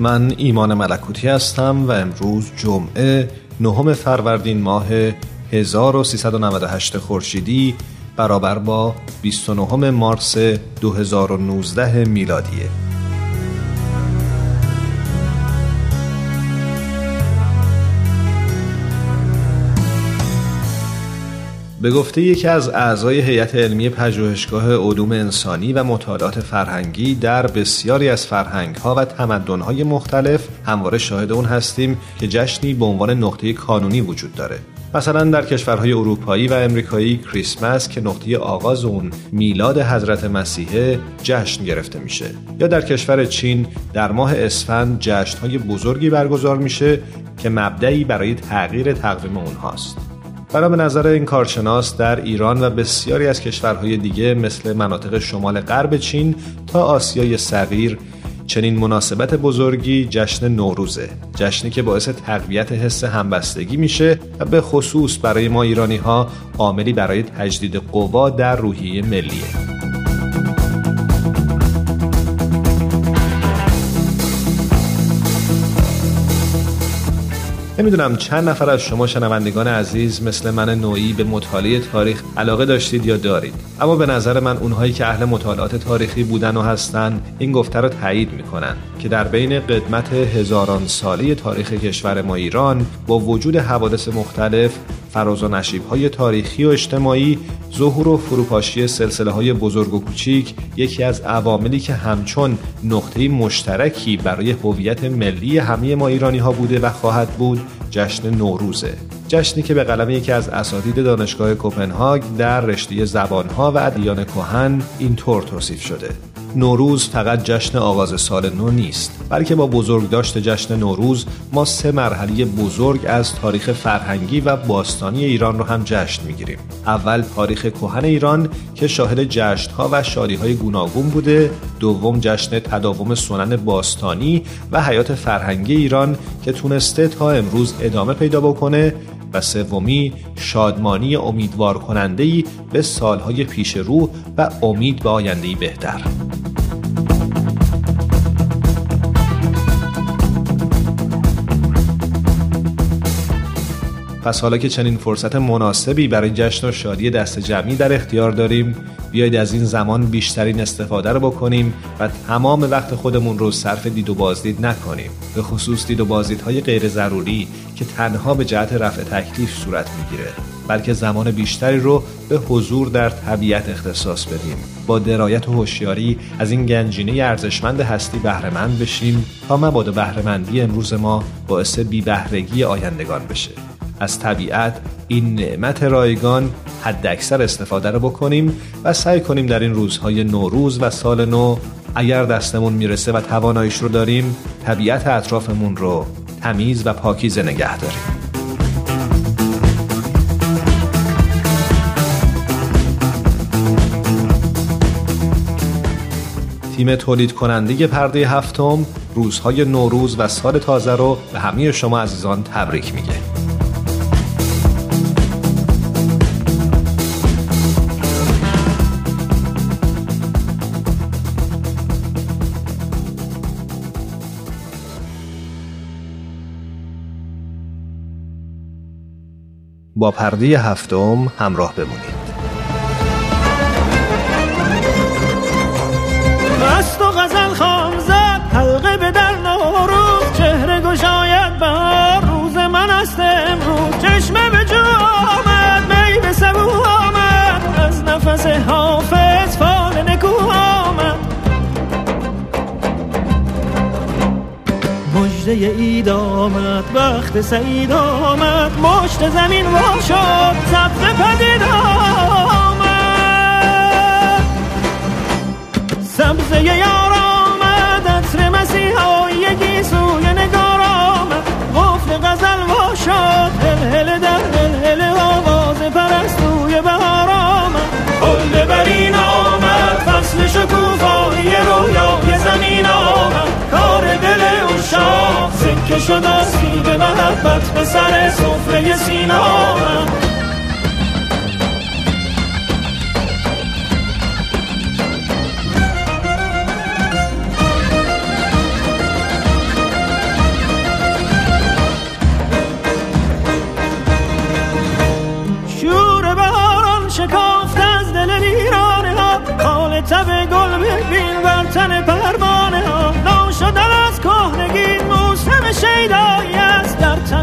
من ایمان ملکوتی هستم و امروز جمعه نهم فروردین ماه 1398 خورشیدی برابر با 29 مارس 2019 میلادیه. به گفته یکی از اعضای هیئت علمی پژوهشگاه علوم انسانی و مطالعات فرهنگی در بسیاری از فرهنگها و تمدنهای مختلف همواره شاهد اون هستیم که جشنی به عنوان نقطه کانونی وجود داره. مثلا در کشورهای اروپایی و امریکایی کریسمس که نقطه آغاز اون میلاد حضرت مسیحه جشن گرفته میشه. یا در کشور چین در ماه اسفند جشنهای بزرگی برگزار میشه که مبدعی برای تغییر تقویم اونهاست. بنا به نظر این کارشناس در ایران و بسیاری از کشورهای دیگه مثل مناطق شمال غرب چین تا آسیای صغیر چنین مناسبت بزرگی جشن نوروزه جشنی که باعث تقویت حس همبستگی میشه و به خصوص برای ما ایرانی ها عاملی برای تجدید قوا در روحیه ملیه. نمی‌دونم چند نفر از شما شنوندگان عزیز مثل من نوعی به مطالعه تاریخ علاقه داشتید یا دارید. اما به نظر من اونهایی که اهل مطالعات تاریخی بودن و هستن این گفته رو تایید می‌کنن که در بین قدمت هزاران ساله تاریخ کشور ما ایران با وجود حوادث مختلف فراز و نشیب های تاریخی و اجتماعی ظهور و فروپاشی سلسله های بزرگ و کوچیک یکی از عواملی که همچون نقطه مشترکی برای هویت ملی همه ما ایرانی ها بوده و خواهد بود جشن نوروزه. جشنی که به قلم یکی از اساتید دانشگاه کوپنهاگ در رشته زبانها و ادیان کهن اینطور توصیف شده. نوروز فقط جشن آغاز سال نو نیست بلکه با بزرگداشت جشن نوروز ما سه مرحله بزرگ از تاریخ فرهنگی و باستانی ایران رو هم جشن می‌گیریم. اول تاریخ کهن ایران که شاهد جشنها و شادیهای گوناگون بوده دوم جشن تداوم سنن باستانی و حیات فرهنگی ایران که تونسته تا امروز ادامه پیدا بکنه و سومی شادمانی امیدوار کننده به سالهای پیش رو و امید به آینده بهتر. پس حالا که چنین فرصت مناسبی برای جشن و شادی دست جمعی در اختیار داریم بیایید از این زمان بیشترین استفاده رو بکنیم و تمام وقت خودمون رو صرف دید و بازدید نکنیم. به خصوص دید و بازدیدهای غیر ضروری که تنها به جهت رفع تکلیف صورت می‌گیره. بلکه زمان بیشتری رو به حضور در طبیعت اختصاص بدیم. با درایت و هوشیاری از این گنجینه ارزشمند هستی بهرهمند بشیم تا مبادا بهرهمندی امروز ما باعث بی بهرگی آیندگان بشه. از طبیعت این نعمت رایگان حد اکثر استفاده رو بکنیم و سعی کنیم در این روزهای نوروز و سال نو اگر دستمون می‌رسه و توانایش رو داریم طبیعت اطرافمون رو تمیز و پاکیزه نگه داریم. تیم تولید کننده پرده هفتم روزهای نوروز و سال تازه رو به همه شما عزیزان تبریک میگه. با پرده هفتم همراه بمونید. اید آمد وقت سعید آمد مشت زمین وا شد سبز پدید آمد. سبزه یار آمد عطر مسیحا یکی سوی نگار آمد. غفل غزل وا شد هل هل در هل هل آواز پرستوی بهار شد از به محبت به سر صفره سینا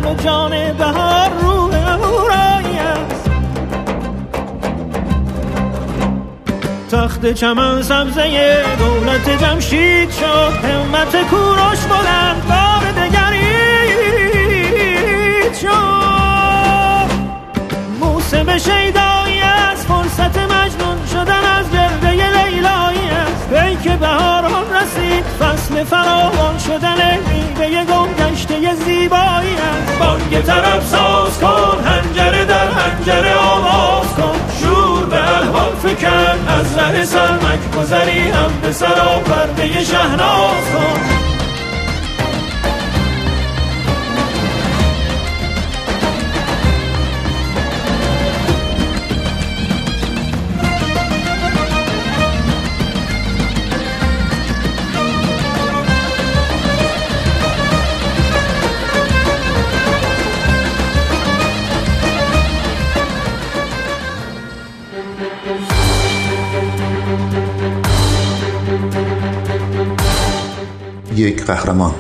و جان بهار روح اورایی است تخت چمن سبزه دولت جمشید شد همت کوروش بلند بار دگرید شد. موسم شیدایی از فرصت مجنون شدن از گرده لیلایی است. پیک بهاران رسید فصل فراوان شدن میوه گم گشته زیبایی است. بانگ طرف ساز کن هنجره در هنجره آواز کن. شور به الهام فکن از ره سرمک گذری هم به سرا پرده شهناز کن. قهرمان.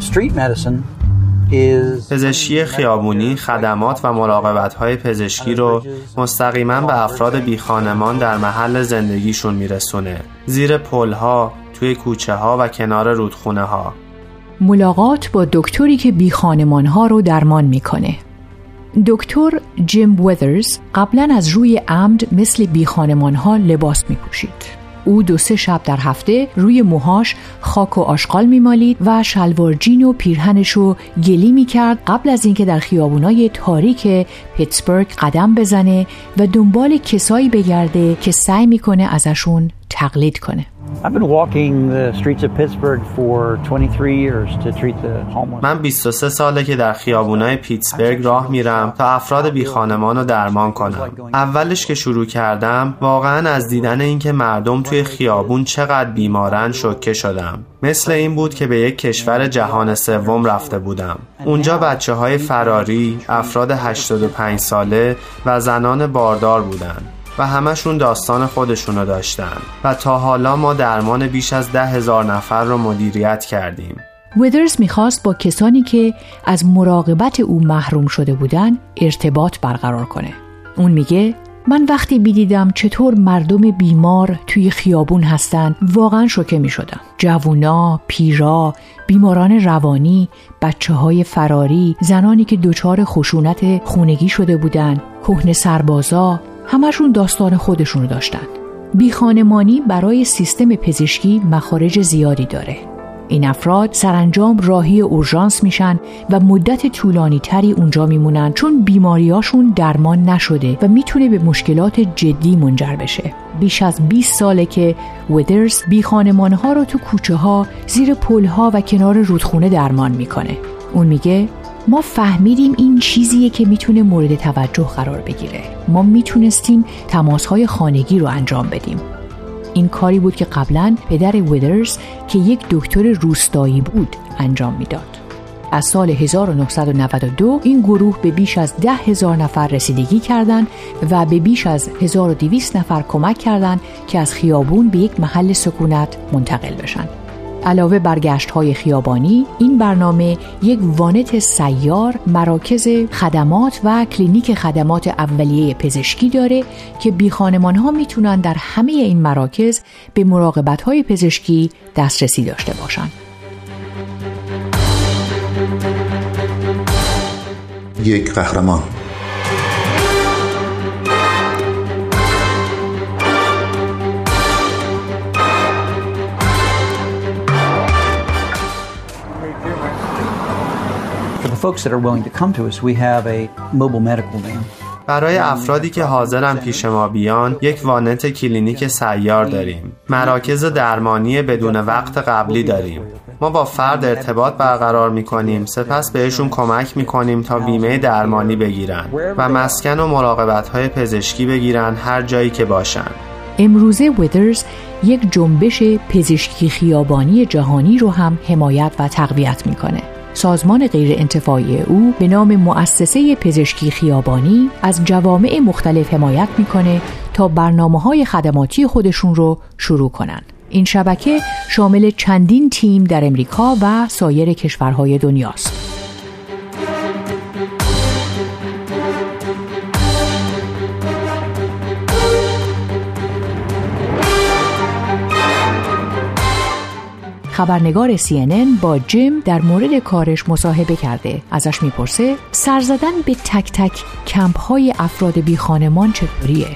Street medicine is پزشکی خیابونی خدمات و مراقبت‌های پزشکی رو مستقیما به افراد بیخانمان در محل زندگیشون میرسونه. زیر پلها، توی کوچه ها و کنار رودخونه ها ملاقات با دکتری که بی ها رو درمان می‌کنه. دکتر جیم ویدرز قبلا از روی عمد مثل بی ها لباس می پوشید. او دو سه شب در هفته روی موهاش خاک و آشغال میمالید و شلوار جین و پیرهنش رو گلی می‌کرد قبل از اینکه در خیابونای تاریک پیتسبرگ قدم بزنه و دنبال کسایی بگرده که سعی می‌کنه ازشون تقلید کنه. I've been walking the streets of Pittsburgh for 23 years to treat the homeless. من 23 ساله که در خیابونای پیتسبرگ راه میرم تا افراد بی خانمان رو درمان کنم اولش که شروع کردم واقعا از دیدن اینکه مردم توی خیابون چقدر بیمارن شوکه شدم مثل این بود که به یک کشور جهان سوم رفته بودم اونجا بچه های فراری افراد 85 ساله و زنان باردار بودند و همشون داستان خودشونو داشتن. و تا حالا ما درمان بیش از ده هزار نفر رو مدیریت کردیم. ویدرز می‌خواست با کسانی که از مراقبت او محروم شده بودن ارتباط برقرار کنه. اون میگه من وقتی بیدیدم چطور مردم بیمار توی خیابون هستن واقعا شوکه می شدم جوونا، پیرا، بیماران روانی، بچه های فراری، زنانی که دچار خشونت خونگی شده بودن، کهنه سربازا، همشون داستان خودشونو داشتن. بیخانمانی برای سیستم پزشکی مخارج زیادی داره. این افراد سرانجام راهی اورژانس میشن و مدت طولانی تری اونجا میمونن چون بیماریاشون درمان نشده و می‌تونه به مشکلات جدی منجر بشه. بیش از 20 ساله که ودرز بی ها رو تو کوچه ها زیر پل ها و کنار رودخونه درمان می‌کنه. اون میگه ما فهمیدیم این چیزیه که می‌تونه مورد توجه قرار بگیره. ما می‌تونستیم تماسهای خانگی رو انجام بدیم. این کاری بود که قبلا پدر ویدرز که یک دکتر روستایی بود انجام می‌داد. از سال 1992 این گروه به بیش از ده هزار نفر رسیدگی کردند و به بیش از 1200 نفر کمک کردند که از خیابون به یک محل سکونت منتقل بشن. علاوه بر گشت های خیابانی این برنامه یک وانت سیار مراکز خدمات و کلینیک خدمات اولیه پزشکی داره که بی خانمان ها می‌تونن در همه این مراکز به مراقبت های پزشکی دسترسی داشته باشند. یک قهرمان folks that are willing to come to us, we have a mobile medical van. برای افرادی که حاضرن پیش ما بیان یک وانت کلینیک سیار داریم مراکز درمانی بدون وقت قبلی داریم ما با فرد ارتباط برقرار می کنیم سپس بهشون کمک می کنیم تا بیمه درمانی بگیرن و مسکن و مراقبت های پزشکی بگیرن هر جایی که باشن امروزه ویدرز یک جنبش پزشکی خیابانی جهانی رو هم حمایت و تقویت می‌کنه. سازمان غیر انتفاعی او به نام مؤسسه پزشکی خیابانی از جوامع مختلف حمایت می‌کنه تا برنامه های خدماتی خودشون رو شروع کنند. این شبکه شامل چندین تیم در امریکا و سایر کشورهای دنیاست. خبرنگار CNN با جیم در مورد کارش مصاحبه کرده. ازش می‌پرسه سر زدن به تک تک کمپ های افراد بی خانمان چطوریه؟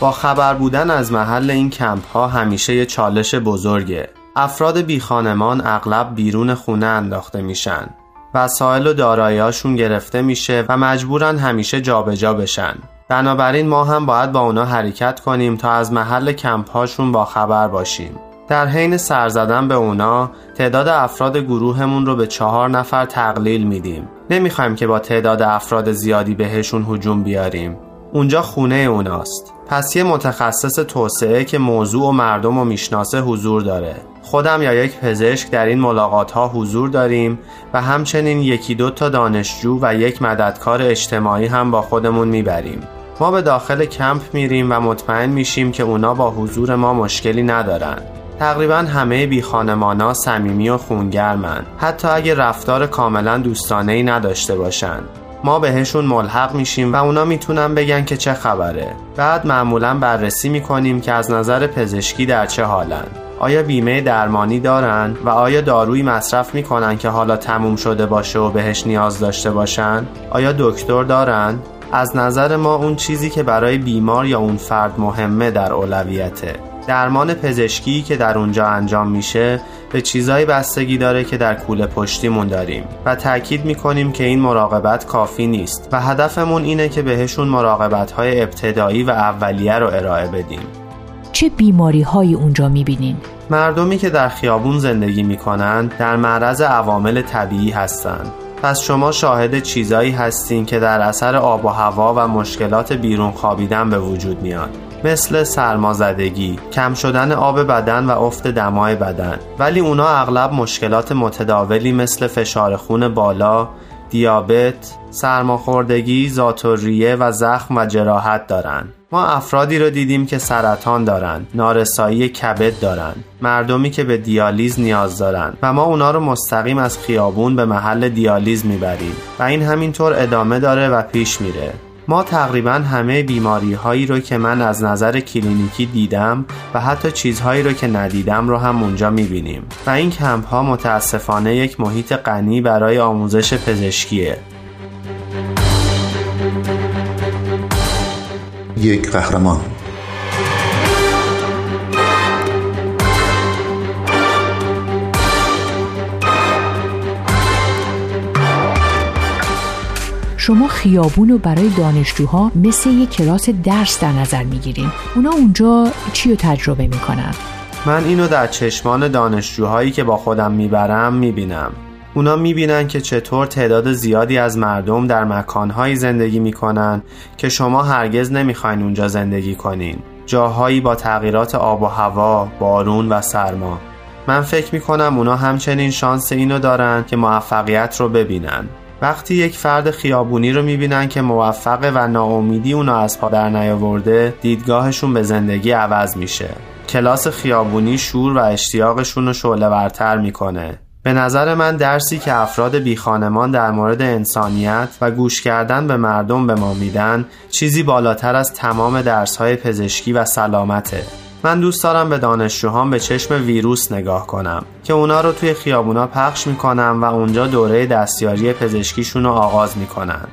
با خبر بودن از محل این کمپ ها همیشه یه چالش بزرگه. افراد بی خانمان اغلب بیرون خونه انداخته میشن. وسایل و داراییاشون گرفته میشه و مجبورن همیشه جابجا جا بشن. بنابراین ما هم باید با اونا حرکت کنیم تا از محل کمپ هاشون با خبر باشیم. در حین سر زدن به اونا تعداد افراد گروهمون رو به چهار نفر تقلیل میدیم. نمی‌خوایم که با تعداد افراد زیادی بهشون هجوم بیاریم. اونجا خونه اوناست. پس یه متخصص توسعه که موضوع و مردم رو می‌شناسه حضور داره. خودم یا یک پزشک در این ملاقات ها حضور داریم و همچنین یکی دو تا دانشجو و یک مددکار اجتماعی هم با خودمون می‌بریم. ما به داخل کمپ میریم و مطمئن میشیم که اونا با حضور ما مشکلی ندارن. تقریبا همه بی خانمانا صمیمی و خونگرمن. حتی اگه رفتار کاملا دوستانه ای نداشته باشن. ما بهشون ملحق میشیم و اونا می‌تونن بگن که چه خبره. بعد معمولا بررسی می‌کنیم که از نظر پزشکی در چه حالن. آیا بیمه درمانی دارن و آیا دارویی مصرف می‌کنن که حالا تموم شده باشه و بهش نیاز داشته باشن؟ آیا دکتر دارن؟ از نظر ما اون چیزی که برای بیمار یا اون فرد مهمه در اولویته. درمان پزشکی که در اونجا انجام میشه به چیزایی بستگی داره که در کوله پشتیمون داریم و تاکید می‌کنیم که این مراقبت کافی نیست و هدفمون اینه که بهشون مراقبت های ابتدایی و اولیه رو ارائه بدیم. چه بیماری های اونجا می‌بینین؟ مردمی که در خیابون زندگی می‌کنن در معرض عوامل طبیعی هستند پس شما شاهد چیزایی هستین که در اثر آب و هوا و مشکلات بیرون خوابیدن به وجود میاد. مثل سرمازدگی، کم شدن آب بدن و افت دمای بدن ولی اونا اغلب مشکلات متداولی مثل فشار خون بالا، دیابت، سرماخوردگی، زاتوریه و زخم و جراحت دارند. ما افرادی رو دیدیم که سرطان دارن، نارسایی کبد دارن، مردمی که به دیالیز نیاز دارن و ما اونا رو مستقیم از خیابون به محل دیالیز می‌بریم و این همینطور ادامه داره و پیش میره. ما تقریبا همه بیماری هایی رو که من از نظر کلینیکی دیدم و حتی چیزهایی رو که ندیدم رو هم اونجا می‌بینیم. و این کمپ ها متاسفانه یک محیط غنی برای آموزش پزشکیه. یک قهرمان. شما خیابون رو برای دانشجوها مثل یک کلاس درس در نظر می‌گیرین. اونا اونجا چی رو تجربه می‌کنن؟ من اینو در چشمان دانشجوهایی که با خودم می‌برم می‌بینم. اونا می‌بینن که چطور تعداد زیادی از مردم در مکانهایی زندگی می‌کنن که شما هرگز نمی‌خواین اونجا زندگی کنین. جاهایی با تغییرات آب و هوا، بارون و سرما. من فکر می‌کنم اونا همچنین شانس اینو دارن که موفقیت رو ببینن. وقتی یک فرد خیابونی رو می‌بینن که موفقه و ناامیدی اونو از پا در نیاورده دیدگاهشون به زندگی عوض میشه. کلاس خیابونی شور و اشتیاقشون رو شعله ورتر می‌کنه. به نظر من درسی که افراد بی خانمان در مورد انسانیت و گوش کردن به مردم به ما میدن چیزی بالاتر از تمام درسهای پزشکی و سلامته. من دوست دارم به دانشجوهام به چشم ویروس نگاه کنم که اونا رو توی خیابونا پخش می‌کنم و اونجا دوره دستیاری پزشکیشون رو آغاز می‌کنن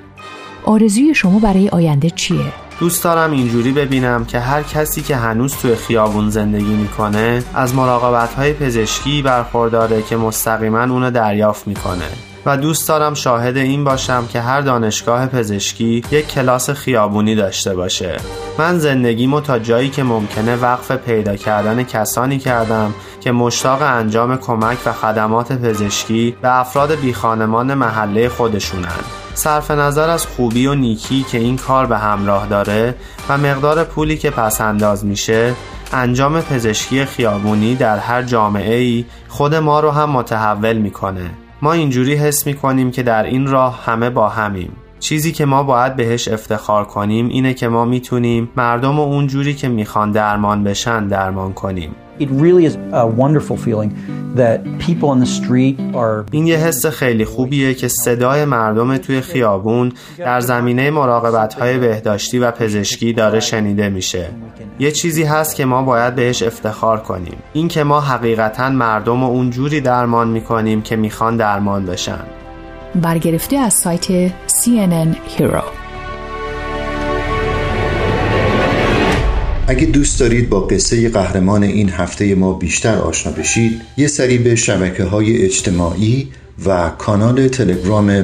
آرزوی شما برای آینده چیه؟ دوست دارم اینجوری ببینم که هر کسی که هنوز توی خیابون زندگی می‌کنه از مراقبت های پزشکی برخورداره که مستقیما اونو دریافت می‌کنه و دوست دارم شاهد این باشم که هر دانشگاه پزشکی یک کلاس خیابونی داشته باشه. من زندگیمو تا جایی که ممکنه وقف پیدا کردن کسانی کردم که مشتاق انجام کمک و خدمات پزشکی به افراد بیخانمان محله خودشونن. صرف نظر از خوبی و نیکی که این کار به همراه داره و مقدار پولی که پس انداز میشه انجام پزشکی خیابونی در هر جامعه ای خود ما رو هم متحول می‌کنه. ما اینجوری حس می‌کنیم که در این راه همه با همیم. چیزی که ما باید بهش افتخار کنیم اینه که ما می‌تونیم مردم و اونجوری که می‌خوان درمان بشن درمان کنیم. It really is a wonderful feeling that people on the street are این یه حس خیلی خوبیه که صدای مردم توی خیابون در زمینه مراقبت های بهداشتی و پزشکی داره شنیده میشه. یه چیزی هست که ما باید بهش افتخار کنیم. این که ما حقیقتا مردم و اونجوری درمان می‌کنیم که می‌خوان درمان بشن. برگرفته از سایت CNN Hero. اگه دوست دارید با قصه قهرمان این هفته ما بیشتر آشنا بشید یه سری به شبکه های اجتماعی و کانال تلگرام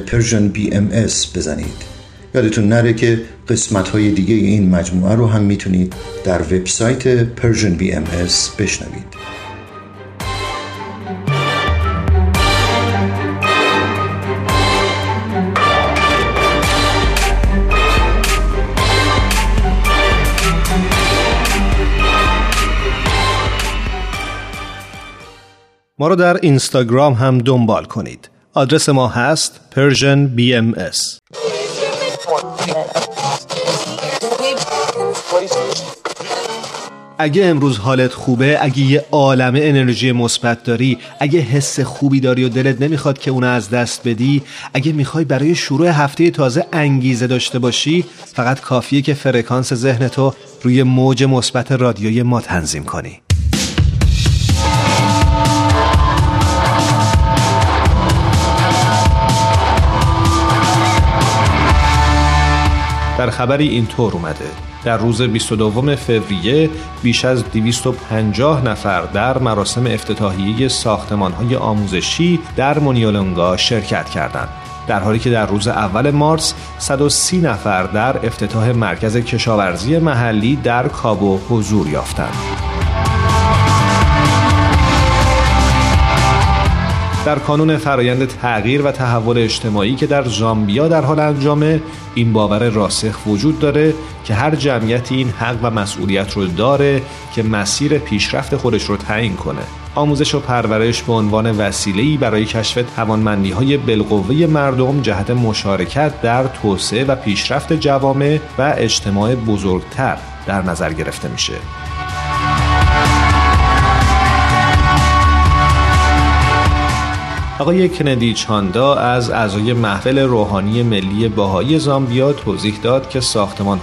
BMS بزنید. یادتون نره که قسمت های دیگه این مجموعه رو هم می‌تونید در وبسایت ام اس بشنوید. ما رو در اینستاگرام هم دنبال کنید. آدرس ما هست Persian BMS اگه امروز حالت خوبه اگه یه عالم انرژی مثبت داری اگه حس خوبی داری و دلت نمی‌خواد که اونو از دست بدی اگه می‌خوای برای شروع هفته تازه انگیزه داشته باشی فقط کافیه که فرکانس ذهنتو روی موج مثبت رادیوی ما تنظیم کنی. در خبری اینطور اومده در روز 22 فوریه بیش از 250 نفر در مراسم افتتاحیه ساختمان های آموزشی در مونیولونگا شرکت کردند. در حالی که در روز اول مارس 130 نفر در افتتاح مرکز کشاورزی محلی در کابو حضور یافتند. در کانون فرایند تغییر و تحول اجتماعی که در زامبیا در حال انجامه این باور راسخ وجود داره که هر جمعیتی این حق و مسئولیت رو داره که مسیر پیشرفت خودش رو تعیین کنه آموزش و پرورش به عنوان وسیله‌ای برای کشف توانمندی های بالقوه مردم جهت مشارکت در توسعه و پیشرفت جوامع و اجتماع بزرگتر در نظر گرفته میشه. آقای کندی چاندا از اعضای محفل روحانی ملی باهایی زامبیا توضیح داد که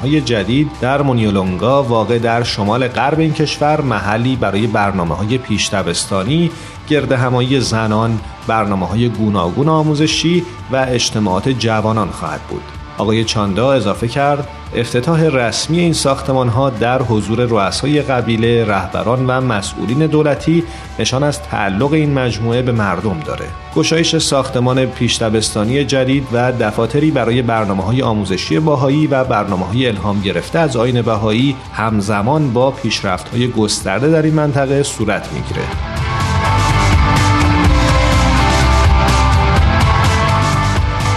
های جدید در مونیولونگا واقع در شمال غرب این کشور محلی برای برنامه های پیشتبستانی گرد همایی زنان، برنامه های گوناگون آموزشی و اجتماعات جوانان خواهد بود. آقای چاندا اضافه کرد افتتاح رسمی این ساختمان ها در حضور رؤسای قبیله، رهبران و مسئولین دولتی نشان از تعلق این مجموعه به مردم داره. گشایش ساختمان پیشتبستانی جدید و دفاتری برای برنامه های آموزشی باهایی و برنامه های الهام گرفته از آین بهایی همزمان با پیشرفت های گسترده در این منطقه صورت می‌گیره.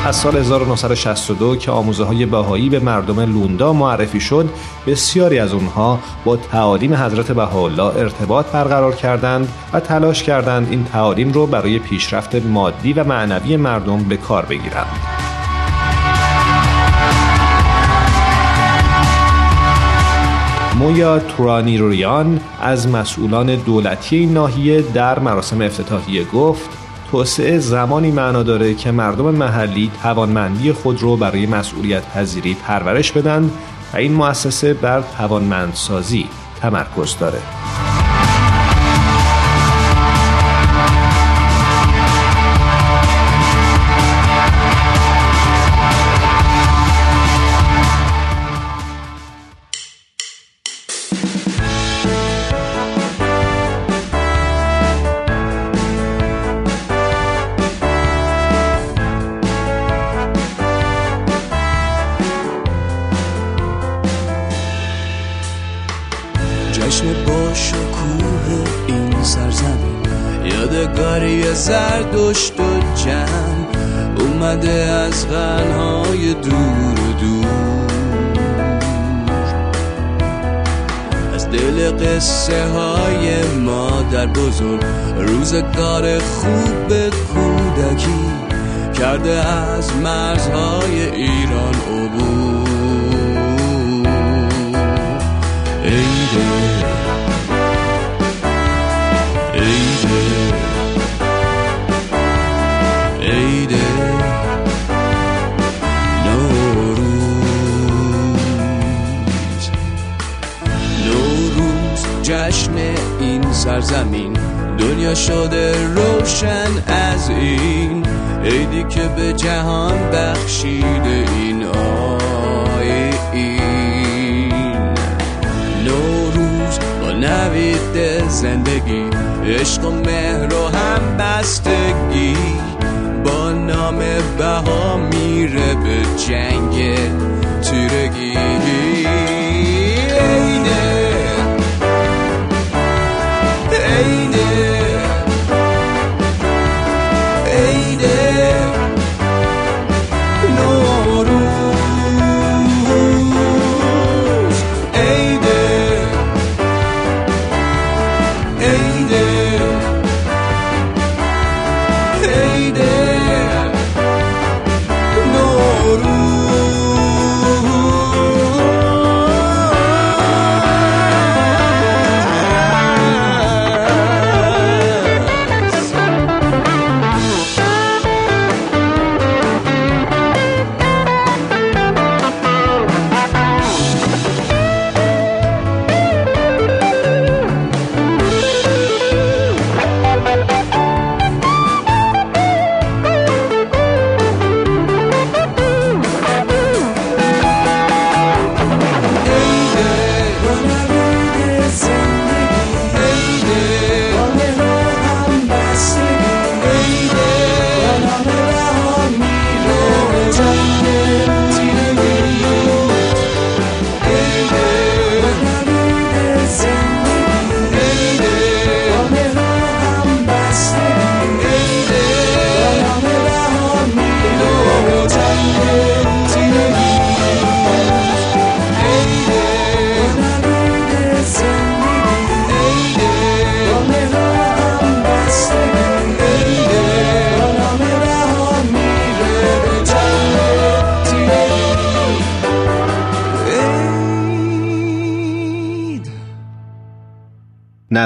از سال 1962 که آموزه های بهایی به مردم لوندا معرفی شد بسیاری از اونها با تعالیم حضرت بهاءالله ارتباط برقرار کردند و تلاش کردند این تعالیم رو برای پیشرفت مادی و معنوی مردم به کار بگیرند. مویا تورانیرویان از مسئولان دولتی ناحیه در مراسم افتتاحیه گفت توسعه زمانی معنا داره که مردم محلی توانمندی خود رو برای مسئولیت پذیری پرورش بدن و این مؤسسه بر توانمندسازی تمرکز داره. روزگار خوب کودکی کرده از مرزهای ایران عبور. ایده سرزمین دنیا شده روشن از این. عیدی که به جهان بخشیده این این. نوروز با نوید زندگی عشق و مهر و هم بستگی با نام بها میره به جنگ تیرگی.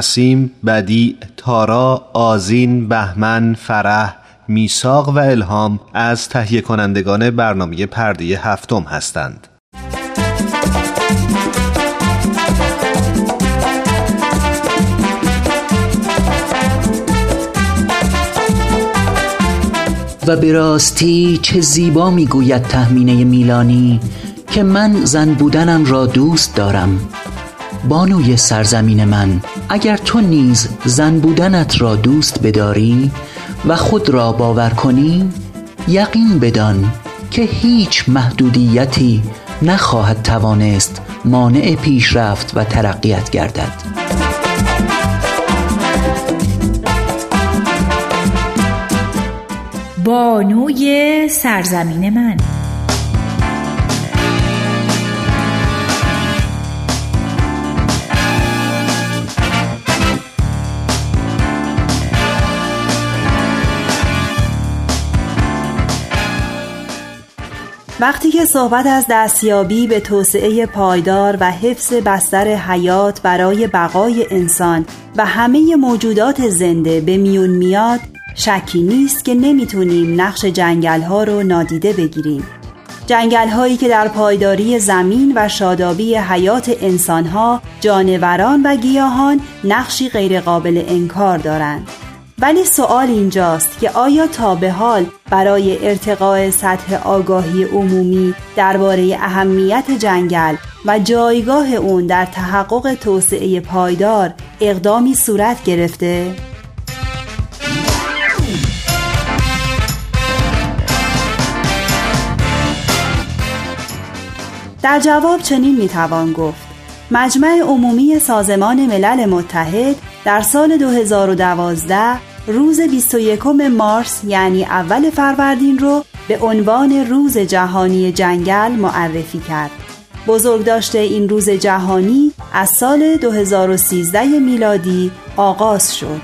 نسیم، بدی، تارا، آزین، بهمن، فرح، میساق و الهام از تهیه کنندگان برنامه پرده هفتم هستند. و به راستی چه زیبا می‌گوید تهمینه میلانی که من زن بودنم را دوست دارم بانوی سرزمین من اگر تو نیز زن بودنت را دوست بداری و خود را باور کنی یقین بدان که هیچ محدودیتی نخواهد توانست مانع پیشرفت و ترقیت گردد. بانوی سرزمین من وقتی که صحبت از دستیابی به توسعه پایدار و حفظ بستر حیات برای بقای انسان و همه موجودات زنده به میون میاد شکی نیست که نمی‌تونیم نقش جنگل ها رو نادیده بگیریم جنگل هایی که در پایداری زمین و شادابی حیات انسان ها، جانوران و گیاهان نقشی غیرقابل انکار دارند. ولی سوال اینجاست که آیا تا به حال برای ارتقاء سطح آگاهی عمومی درباره اهمیت جنگل و جایگاه اون در تحقق توسعه پایدار اقدامی صورت گرفته؟ در جواب چنین می‌توان گفت مجمع عمومی سازمان ملل متحد در سال 2012 روز 21 مارس یعنی اول فروردین رو به عنوان روز جهانی جنگل معرفی کرد. بزرگداشت این روز جهانی از سال 2013 میلادی آغاز شد.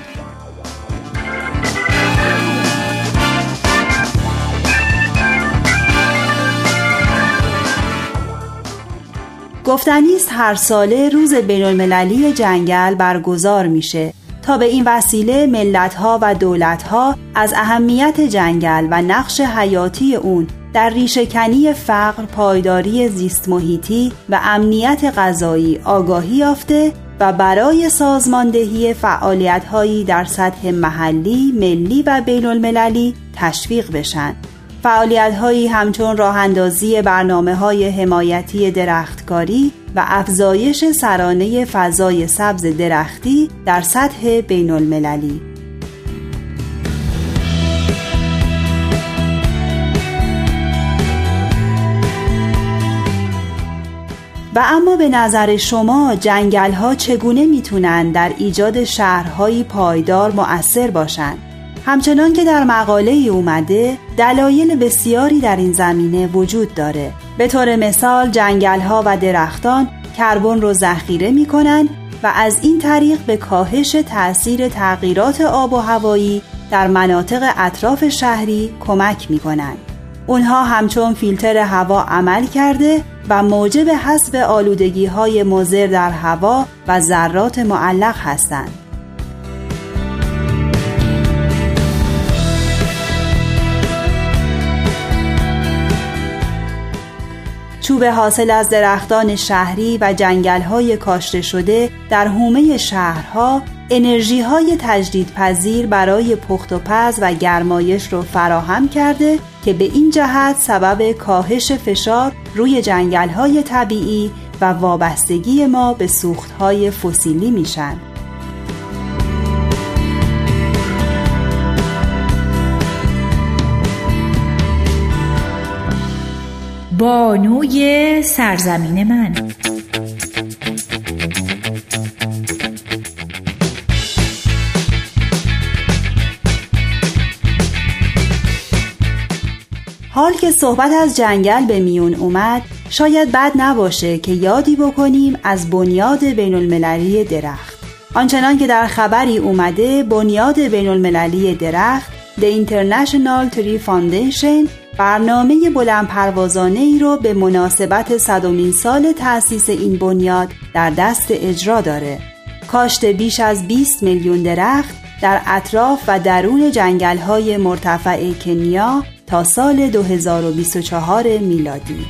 گفتنی است هر ساله روز بین المللی جنگل برگزار میشه تا به این وسیله ملتها و دولتها از اهمیت جنگل و نقش حیاتی اون در ریشهکنی فقر، پایداری زیست محیطی و امنیت غذایی آگاهی یافته و برای سازماندهی فعالیت‌هایی در سطح محلی، ملی و بین المللی تشویق بشن. فعالیت هایی همچون راه اندازی برنامه های حمایتی درختکاری و افزایش سرانه فضای سبز درختی در سطح بین المللی. و اما به نظر شما جنگل ها چگونه می‌تونن در ایجاد شهرهایی پایدار مؤثر باشند؟ همچنان که در مقاله ای اومده دلایل بسیاری در این زمینه وجود داره به طور مثال جنگل ها و درختان کربن رو ذخیره می و از این طریق به کاهش تأثیر تغییرات آب و هوایی در مناطق اطراف شهری کمک می کنند. اونها همچون فیلتر هوا عمل کرده و موجب حذف آلودگی های مضر در هوا و ذرات معلق هستند. چوب حاصل از درختان شهری و های کاشته شده در حومه شهرها انرژی های تجدیدپذیر برای پخت و پز و گرمایش رو فراهم کرده که به این جهت سبب کاهش فشار روی جنگل های طبیعی و وابستگی ما به سوخت های فسیلی میشن. بانوی سرزمین من. حال که صحبت از جنگل به میون اومد شاید بد نباشه که یادی بکنیم از بنیاد بین المللی درخت. آنچنان که در خبری اومده بنیاد بین المللی درخت The International Tree Foundation برنامه بلند پروازانه ای رو به مناسبت صدومین سال تأسیس این بنیاد در دست اجرا داره. کاشت بیش از 20 میلیون درخت در اطراف و درون جنگل های مرتفع کنیا تا سال 2024 میلادی.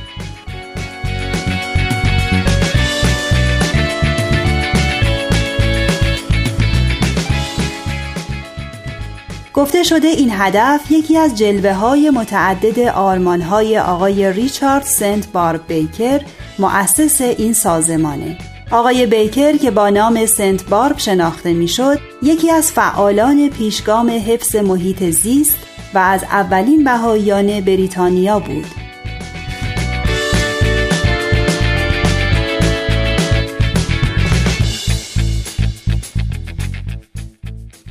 گفته شده این هدف یکی از جلوه های متعدد آرمان های آقای ریچارد سنت بارب بیکر مؤسس این سازمانه. آقای بیکر که با نام سنت بارب شناخته می‌شد یکی از فعالان پیشگام حفظ محیط زیست و از اولین بهاییان بریتانیا بود.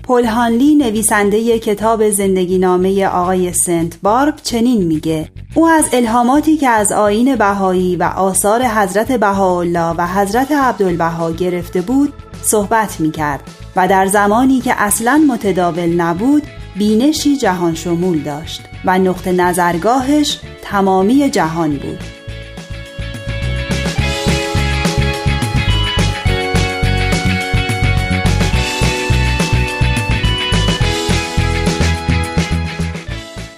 پل هانلی نویسنده کتاب زندگی نامه آقای سنت بارب چنین میگه. او از الهاماتی که از آین بهایی و آثار حضرت بهاءالله و حضرت عبدالبها گرفته بود صحبت می‌کرد و در زمانی که اصلا متداول نبود بینشی جهان شمول داشت و نقطه نظرگاهش تمامی جهان بود.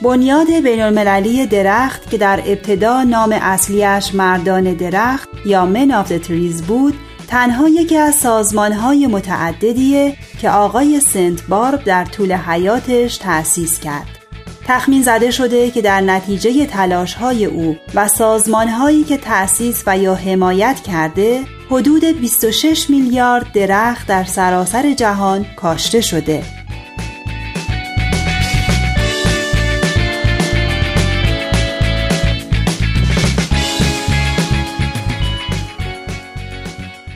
بنیاد بین المللی درخت که در ابتدا نام اصلیش مردان درخت یا من تریز بود تنها یکی از سازمانهای متعددیه که آقای سنت بارب در طول حیاتش تأسیس کرد. تخمین زده شده که در نتیجه تلاش های او و سازمان هایی که تأسیس و یا حمایت کرده حدود 26 میلیارد درخت در سراسر جهان کاشته شده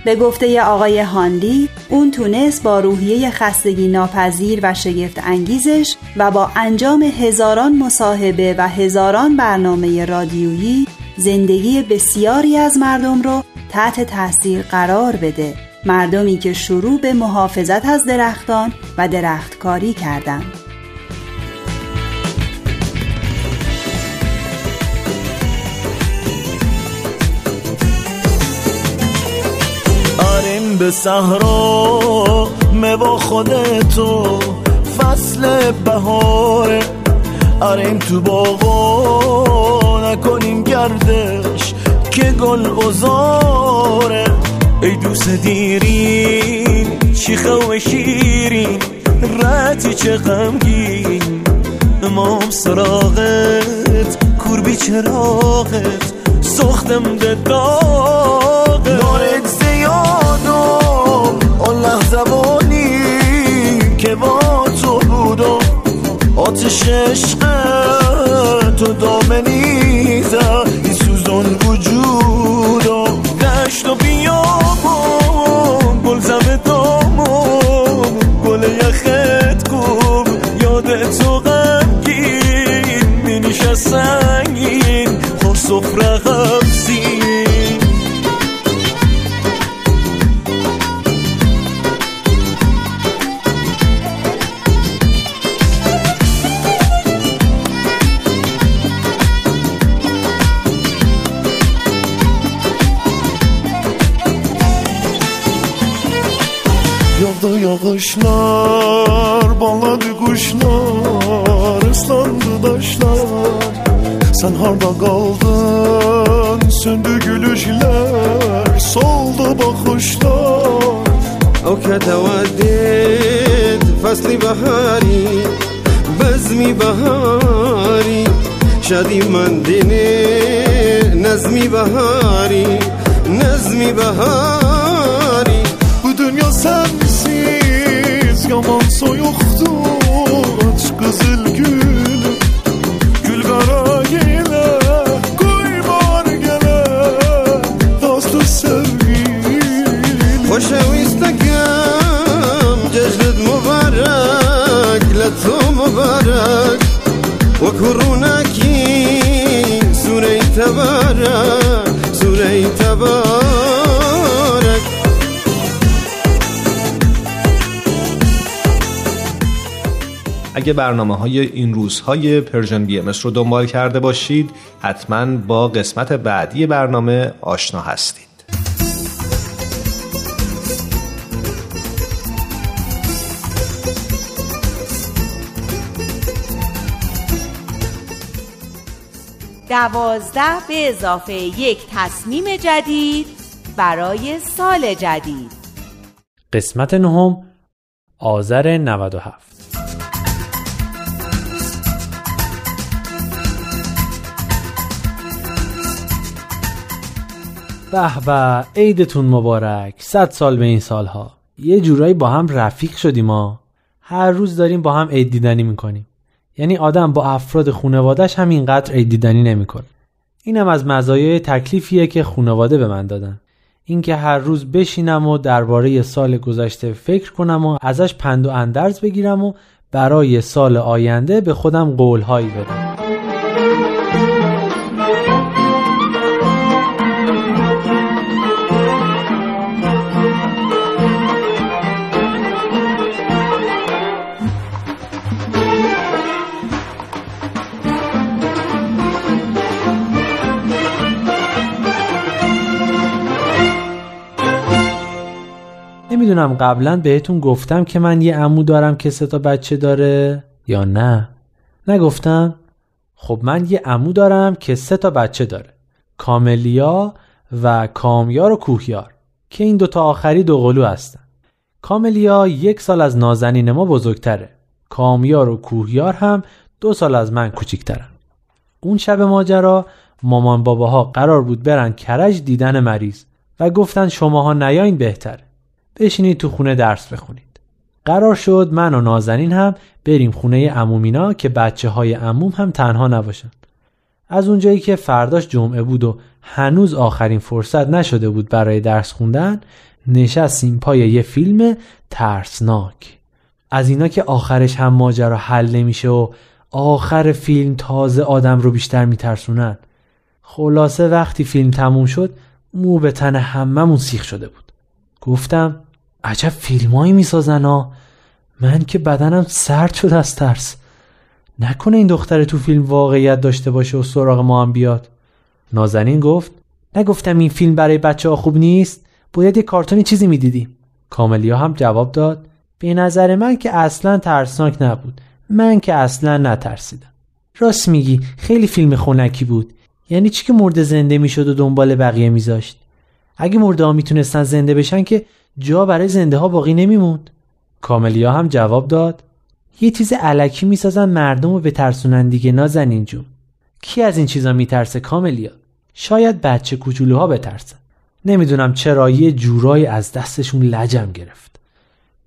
به گفته آقای هانلی اون تونست با روحیه خستگی ناپذیر و شگفت انگیزش و با انجام هزاران مصاحبه و هزاران برنامه رادیویی زندگی بسیاری از مردم رو تحت تاثیر قرار بده مردمی که شروع به محافظت از درختان و درختکاری کردند. به صحرا با خودتو فصل بهاره اریم تو باغا نکنیم گردش که گل بزاره ای دوست دیرین شیخه و شیرین رتی چه غمگین. امام سراغت کوربی چراغت سختم ده داغت آن لحظه که با تو بودم آتش عشق تو دامنی زد این سوزان وجودم دشت و بیابون گل زمه دامون گل یخت کن یاد تو غمگین می سنگین خور سفره yağışlar Bağladı kuşlar ıslandı taşlar Sen harda kaldın söndü gülüşler Soldu bakışlar او که تودد فصلی بهاری بزمی بهاری شدی من دینه نظمی بهاری نظمی بهاری Bu dünya sen soyuqdu Aç qızıl gül Gül qara yelə Qoy var gələ Dostu sevgil خوشویستکم جشنت مبارک لتو مبارک و کرونکی سوره تبارک سوره تبارک اگه برنامه های این روزهای پرژن بی ام رو دنبال کرده باشید حتما با قسمت بعدی برنامه آشنا هستید. دوازده به اضافه یک تصمیم جدید برای سال جدید. قسمت نهم آذر 97 به به عیدتون مبارک صد سال به این سالها. یه جورایی با هم رفیق شدیم ما هر روز داریم با هم عید دیدنی می‌کنیم. یعنی آدم با افراد خونوادش هم اینقدر عید دیدنی نمی‌کنه. اینم از مزایای تکلیفیه که خونواده به من دادن. اینکه هر روز بشینم و درباره سال گذشته فکر کنم و ازش پند و اندرز بگیرم و برای سال آینده به خودم قولهایی بدم. نمی‌دونم قبلا بهتون گفتم که من یه عمو دارم که سه تا بچه داره یا نه؟ نگفتم خب من یه عمو دارم که سه تا بچه داره کاملیا و کامیار و کوهیار که این دوتا آخری دو قلو هستن. کاملیا یک سال از نازنین ما بزرگتره کامیار و کوهیار هم دو سال از من کوچیکترن. اون شب ماجرا مامان باباها قرار بود برن کرج دیدن مریض و گفتن شماها نیاین بهتره بشینید تو خونه درس بخونید. قرار شد من و نازنین هم بریم خونه امومینا که بچه های اموم هم تنها نباشن. از اونجایی که فرداش جمعه بود و هنوز آخرین فرصت نشده بود برای درس خوندن نشستیم پای یه فیلم ترسناک. از اینا که آخرش هم ماجرا حل نمیشه و آخر فیلم تازه آدم رو بیشتر میترسونن. خلاصه وقتی فیلم تموم شد مو به تن هممون سیخ شده بود. گفتم عجب فیلمایی می‌سازن ها من که بدنم سرد شد از ترس. نکنه این دختر تو فیلم واقعیت داشته باشه و سراغ ما هم بیاد. نازنین گفت نگفتم این فیلم برای بچه ها خوب نیست؟ باید یه کارتونی چیزی می‌دیدیم. کاملیا هم جواب داد به نظر من که اصلا ترسناک نبود. من که اصلا نترسیدم. راست میگی خیلی فیلم خونکی بود. یعنی چی که مرده زنده می‌شد و دنبال بقیه میذاشت؟ اگه مرده ها می‌تونستن زنده بشن که جا برای زنده ها باقی نمیموند. کاملیا هم جواب داد یه چیز علکی می‌سازن مردم رو بترسونن دیگه نازنین جون. کی از این چیزا میترسه کاملیا؟ شاید بچه کوچولوها بترسن. نمی‌دونم چرا یه جورایی از دستشون لجم گرفت.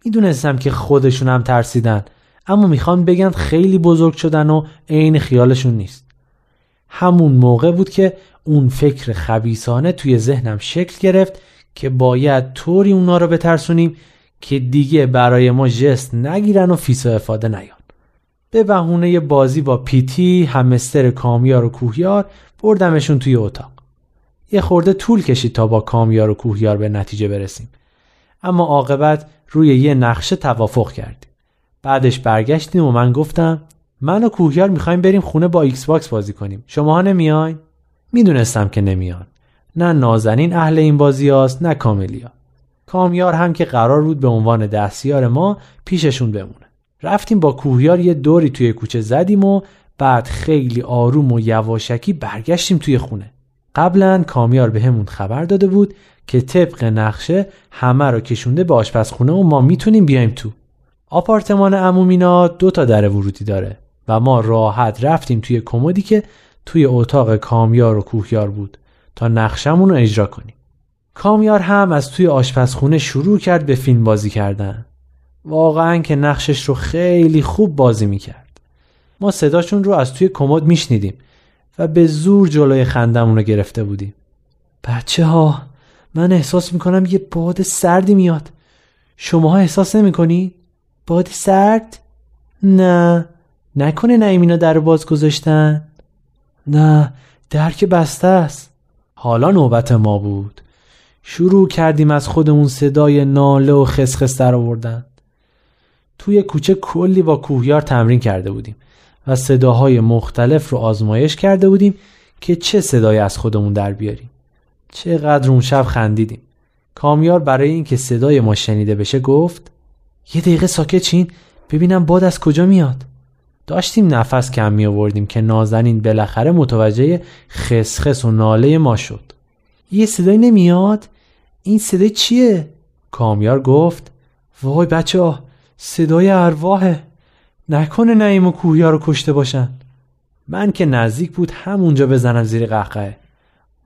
می‌دونستم که خودشون هم ترسیدن اما می‌خوان بگن خیلی بزرگ شدن و عین خیالشون نیست. همون موقع بود که اون فکر خبیسانه توی ذهنم شکل گرفت که باید طوری اونا رو بترسونیم که دیگه برای ما جست نگیرن و فیسا افاده نیان. به بهونه بازی با پیتی همستر کامیار و کوهیار بردمشون توی اتاق. یه خورده طول کشید تا با کامیار و کوهیار به نتیجه برسیم. اما عاقبت روی یه نقشه توافق کردیم. بعدش برگشتیم و من گفتم من و کوهیار می‌خوایم بریم خونه با Xbox بازی کنیم. شماها نمیاین؟ می‌دونستم که نمیان. نه نازنین اهل این بازی هاست نه کاملیا. کامیار هم که قرار بود به عنوان دستیار ما پیششون بمونه. رفتیم با کوهیار یه دوری توی کوچه زدیم و بعد خیلی آروم و یواشکی برگشتیم توی خونه. قبلا کامیار به همون خبر داده بود که طبق نقشه همه رو کشونده به آشپزخونه و ما می‌تونیم بیایم تو. آپارتمان امومینا دو تا در ورودی داره و ما راحت رفتیم توی کمدی که توی اتاق کامیار و کوهیار بود. تا نقشمون رو اجرا کنیم. کامیار هم از توی آشپزخونه شروع کرد به فیلم بازی کردن. واقعا که نقشش رو خیلی خوب بازی می‌کرد. ما صداشون رو از توی کمد میشنیدیم و به زور جلوی خندمون رو گرفته بودیم. بچه ها من احساس می‌کنم یه باد سردی میاد. شماها احساس نمی‌کنی؟ باد سرد؟ نه. نکنه نایمینا در باز گذاشتن؟ نه در که بسته است. حالا نوبت ما بود. شروع کردیم از خودمون صدای ناله و خسخس در آوردن. توی کوچه کلی با کوهیار تمرین کرده بودیم و صداهای مختلف رو آزمایش کرده بودیم که چه صدایی از خودمون در بیاریم. چقدر اون شب خندیدیم. کامیار برای اینکه صدای ما شنیده بشه گفت یه دقیقه ساکت چین ببینم باد از کجا میاد. داشتیم نفس کم می آوردیم که نازنین بالاخره متوجه خسخس و ناله ما شد. یه صدای نمیاد؟ این صدای چیه؟ کامیار گفت وای بچه ها صدای ارواحه. نکنه نعیم و کوهیا رو کشته باشن. من که نزدیک بود همونجا بزنم زیر قهقه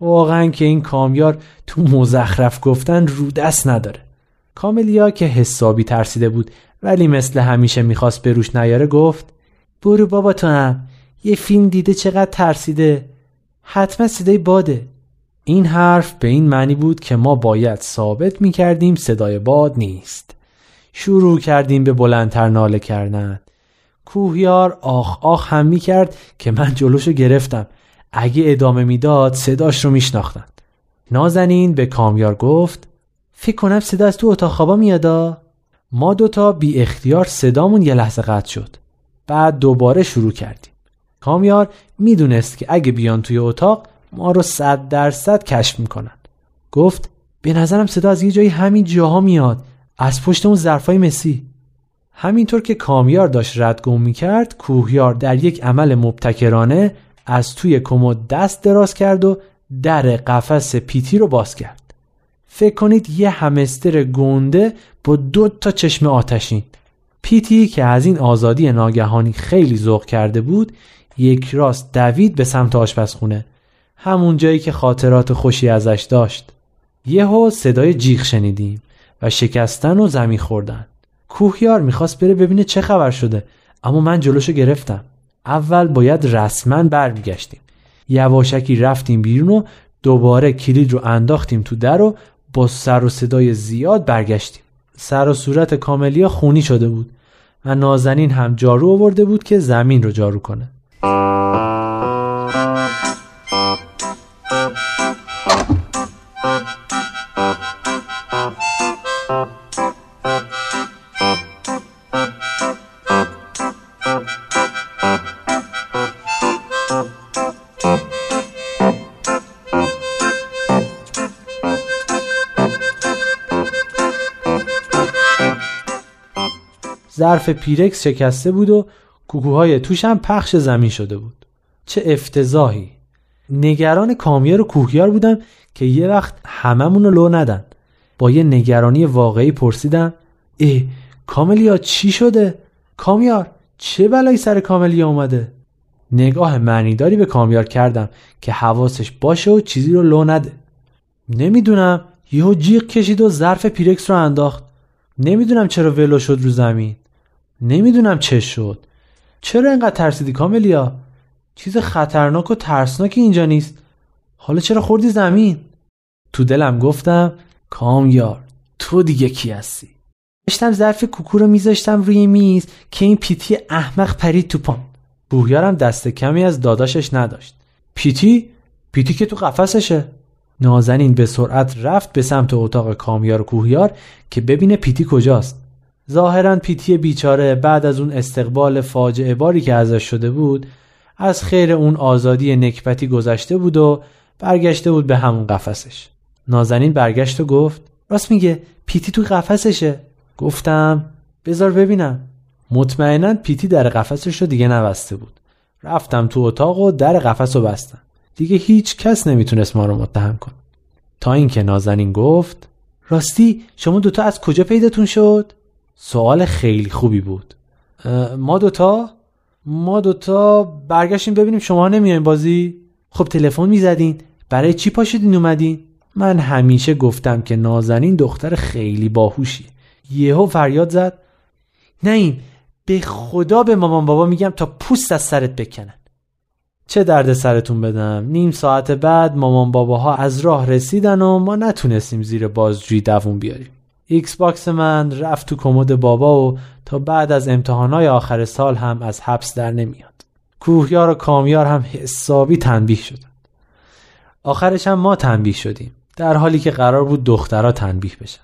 واقعا که این کامیار تو مزخرف گفتن رو دست نداره. کاملیا که حسابی ترسیده بود ولی مثل همیشه می‌خواست به روش نیاره گفت برو بابا تو هم. یه فیلم دیده چقدر ترسیده. حتما صدای باده. این حرف به این معنی بود که ما باید ثابت می‌کردیم صدای باد نیست. شروع کردیم به بلندتر ناله کردن. کوهیار آخ آخ هم می‌کرد که من جلوشو گرفتم. اگه ادامه می‌داد صداش رو میشناختن. نازنین به کامیار گفت فکر کنم صدا از تو اتاق خوابا میادا ما دوتا بی اختیار صدامون یه لحظه قطع شد. بعد دوباره شروع کردیم. کامیار می‌دونست که اگه بیان توی اتاق ما رو صد درصد کشف می‌کنن. گفت به نظرم صدا از یه جایی همین جاها میاد از پشت اون ظرفای مسی. همینطور که کامیار داشت ردگم می‌کرد کوهیار در یک عمل مبتکرانه از توی کمد دست دراز کرد و در قفس پیتی رو باز کرد. فکر کنید یه همستر گنده با دو تا چشم آتشین. پیتی که از این آزادی ناگهانی خیلی ذوق کرده بود یک راست دوید به سمت آشپزخونه همون جایی که خاطرات خوشی ازش داشت. یهو صدای جیغ شنیدیم و شکستن و زمین خوردن. کوهیار می‌خواست بره ببینه چه خبر شده اما من جلوشو گرفتم. اول باید رسما برمیگشتیم. یواشکی رفتیم بیرون و دوباره کلید رو انداختیم تو در و با سر و صدای زیاد برگشتیم. سر و صورت کاملیا خونی شده بود و نازنین هم جارو آورده بود که زمین رو جارو کنه. ظرف پیرکس شکسته بود و کوکوهای توش هم پخش زمین شده بود. چه افتضاحی. نگران کامیار و کوهیار بودم که یه وقت هممون رو لو ندن. با یه نگرانی واقعی پرسیدم ای کاملیا چی شده؟ کامیار چه بلایی سر کاملیا اومده؟ نگاه معنیداری به کامیار کردم که حواسش باشه و چیزی رو لو نده. نمی‌دونم یهو جیغ کشید و ظرف پیرکس رو انداخت. نمی‌دونم چرا ولو شد رو زمین. نمی‌دونم چه شد. چرا اینقدر ترسیدی کاملیا؟ چیز خطرناک و ترسناکی اینجا نیست. حالا چرا خوردی زمین؟ تو دلم گفتم کامیار تو دیگه کی هستی؟ داشتم ظرف کوکو رو میذاشتم روی میز که این پیتی احمق پرید تو پام. بوهیارم دست کمی از داداشش نداشت. پیتی؟ پیتی که تو قفسشه. نازنین به سرعت رفت به سمت اتاق کامیار و کوهیار که ببینه پیتی کجاست. ظاهرا پیتی بیچاره بعد از اون استقبال فاجعه باری که ازش شده بود از خیر اون آزادی نکبتی گذشته بود و برگشته بود به همون قفسش. نازنین برگشت و گفت راست میگه پیتی تو قفسشه. گفتم بذار ببینم. مطمئنا پیتی در قفسش رو دیگه نبسته بود. رفتم تو اتاق و در قفس رو بستم. دیگه هیچ کس نمی‌تونست ما رو متهم کن تا اینکه نازنین گفت راستی شما دوتا از کجا پیداتون شد؟ سوال خیلی خوبی بود. ما دوتا ما دوتا برگشتیم ببینیم شما نمیاین بازی. خب تلفن می‌زدین. برای چی پاشدین اومدین؟ من همیشه گفتم که نازنین دختر خیلی باهوشی. یهو فریاد زد. نه این به خدا به مامان بابا میگم تا پوست از سرت بکنن. چه درد سرتون بدم؟ نیم ساعت بعد مامان باباها از راه رسیدن و ما نتونستیم زیر بازجویی دووم بیاریم. Xbox من رفت تو کمد بابا و تا بعد از امتحانای آخر سال هم از حبس در نمیاد. کوهیار و کامیار هم حسابی تنبیه شدن آخرش هم ما تنبیه شدیم. در حالی که قرار بود دخترها تنبیه بشن.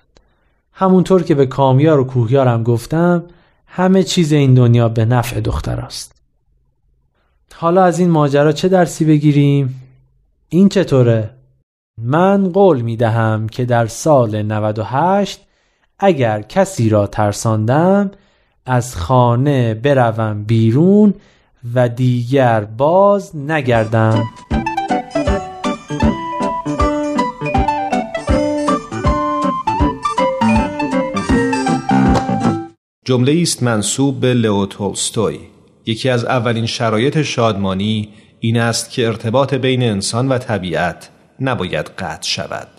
همونطور که به کامیار و کوهیار هم گفتم همه چیز این دنیا به نفع دختراست. حالا از این ماجرا چه درسی بگیریم؟ این چطوره؟ من قول می دهم که در سال 98 اگر کسی را ترساندم از خانه بروم بیرون و دیگر باز نگردم. جمله است منصوب به لئو تولستوی. یکی از اولین شرایط شادمانی این است که ارتباط بین انسان و طبیعت نباید قطع شود.